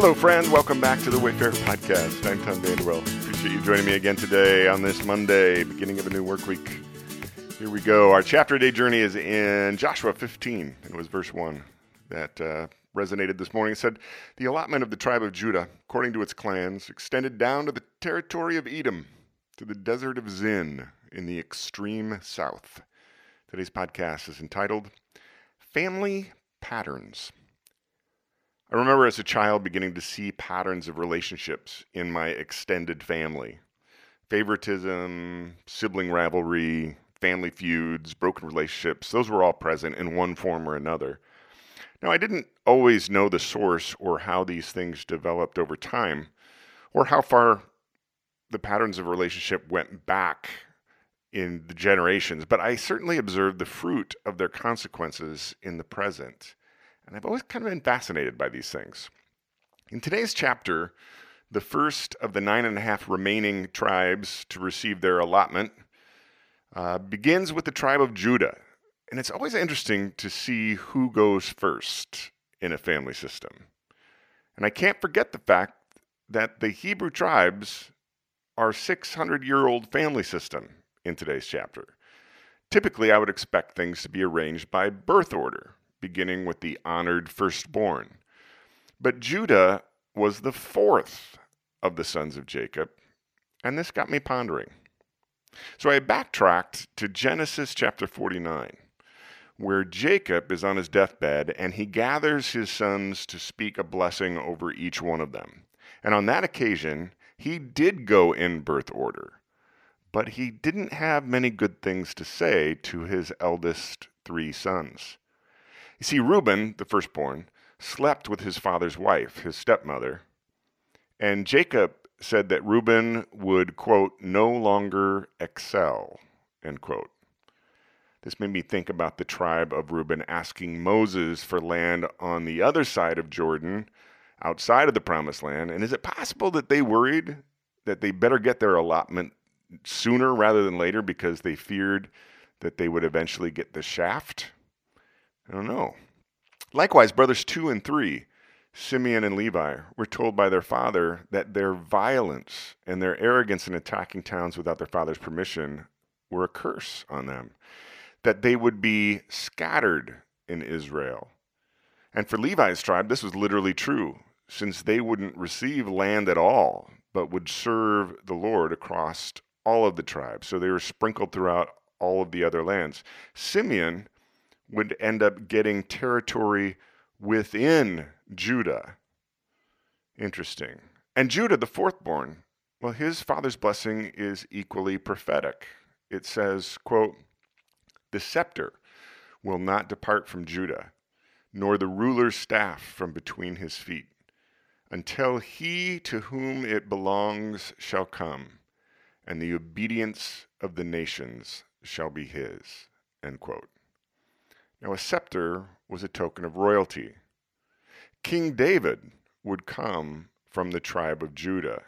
Hello, friend. Welcome back to the Wayfarer Podcast. I'm Tom Vanderwell. Appreciate you joining me again today on this Monday, beginning of a new work week. Here we go. Our chapter day journey is in Joshua 15. It was verse 1 that uh, resonated this morning. It said, The allotment of the tribe of Judah, according to its clans, extended down to the territory of Edom, to the desert of Zin in the extreme south. Today's podcast is entitled Family Patterns. I remember as a child beginning to see patterns of relationships in my extended family favoritism, sibling rivalry, family feuds, broken relationships, those were all present in one form or another. Now, I didn't always know the source or how these things developed over time, or how far the patterns of relationship went back in the generations, but I certainly observed the fruit of their consequences in the present. And I've always kind of been fascinated by these things. In today's chapter, the first of the nine and a half remaining tribes to receive their allotment uh, begins with the tribe of Judah. And it's always interesting to see who goes first in a family system. And I can't forget the fact that the Hebrew tribes are 600 year old family system in today's chapter. Typically, I would expect things to be arranged by birth order beginning with the honored firstborn. But Judah was the fourth of the sons of Jacob, and this got me pondering. So I backtracked to Genesis chapter 49, where Jacob is on his deathbed and he gathers his sons to speak a blessing over each one of them. And on that occasion, he did go in birth order, but he didn't have many good things to say to his eldest three sons. You see, Reuben, the firstborn, slept with his father's wife, his stepmother, and Jacob said that Reuben would, quote, no longer excel, end quote. This made me think about the tribe of Reuben asking Moses for land on the other side of Jordan, outside of the promised land. And is it possible that they worried that they better get their allotment sooner rather than later because they feared that they would eventually get the shaft? I don't know. Likewise, brothers two and three, Simeon and Levi, were told by their father that their violence and their arrogance in attacking towns without their father's permission were a curse on them, that they would be scattered in Israel. And for Levi's tribe, this was literally true, since they wouldn't receive land at all, but would serve the Lord across all of the tribes. So they were sprinkled throughout all of the other lands. Simeon would end up getting territory within Judah. Interesting. And Judah, the fourthborn, well, his father's blessing is equally prophetic. It says, quote, the scepter will not depart from Judah, nor the ruler's staff from between his feet, until he to whom it belongs shall come, and the obedience of the nations shall be his. End quote. Now, a scepter was a token of royalty. King David would come from the tribe of Judah,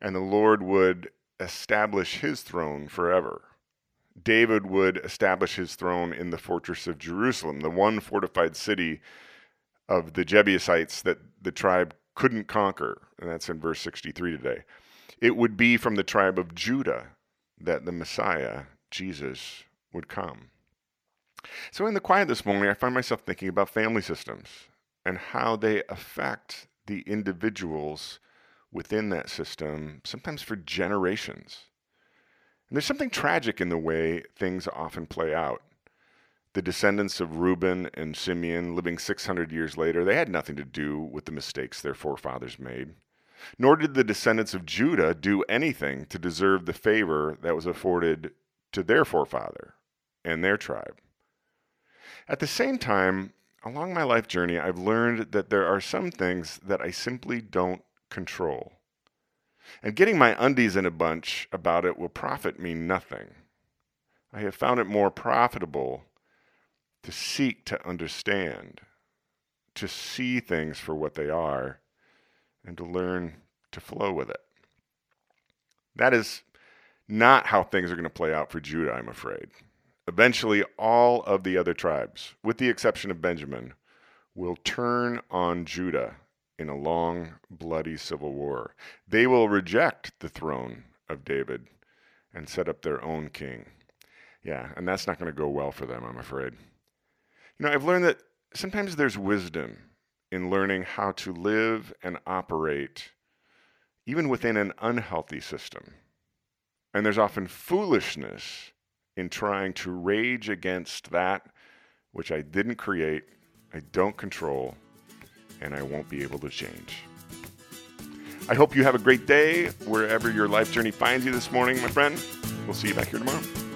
and the Lord would establish his throne forever. David would establish his throne in the fortress of Jerusalem, the one fortified city of the Jebusites that the tribe couldn't conquer. And that's in verse 63 today. It would be from the tribe of Judah that the Messiah, Jesus, would come. So, in the quiet this morning, I find myself thinking about family systems and how they affect the individuals within that system, sometimes for generations. And there's something tragic in the way things often play out. The descendants of Reuben and Simeon, living 600 years later, they had nothing to do with the mistakes their forefathers made. Nor did the descendants of Judah do anything to deserve the favor that was afforded to their forefather and their tribe. At the same time, along my life journey, I've learned that there are some things that I simply don't control. And getting my undies in a bunch about it will profit me nothing. I have found it more profitable to seek to understand, to see things for what they are, and to learn to flow with it. That is not how things are going to play out for Judah, I'm afraid. Eventually, all of the other tribes, with the exception of Benjamin, will turn on Judah in a long, bloody civil war. They will reject the throne of David and set up their own king. Yeah, and that's not going to go well for them, I'm afraid. You know, I've learned that sometimes there's wisdom in learning how to live and operate even within an unhealthy system. And there's often foolishness in trying to rage against that which I didn't create, I don't control, and I won't be able to change. I hope you have a great day wherever your life journey finds you this morning, my friend. We'll see you back here tomorrow.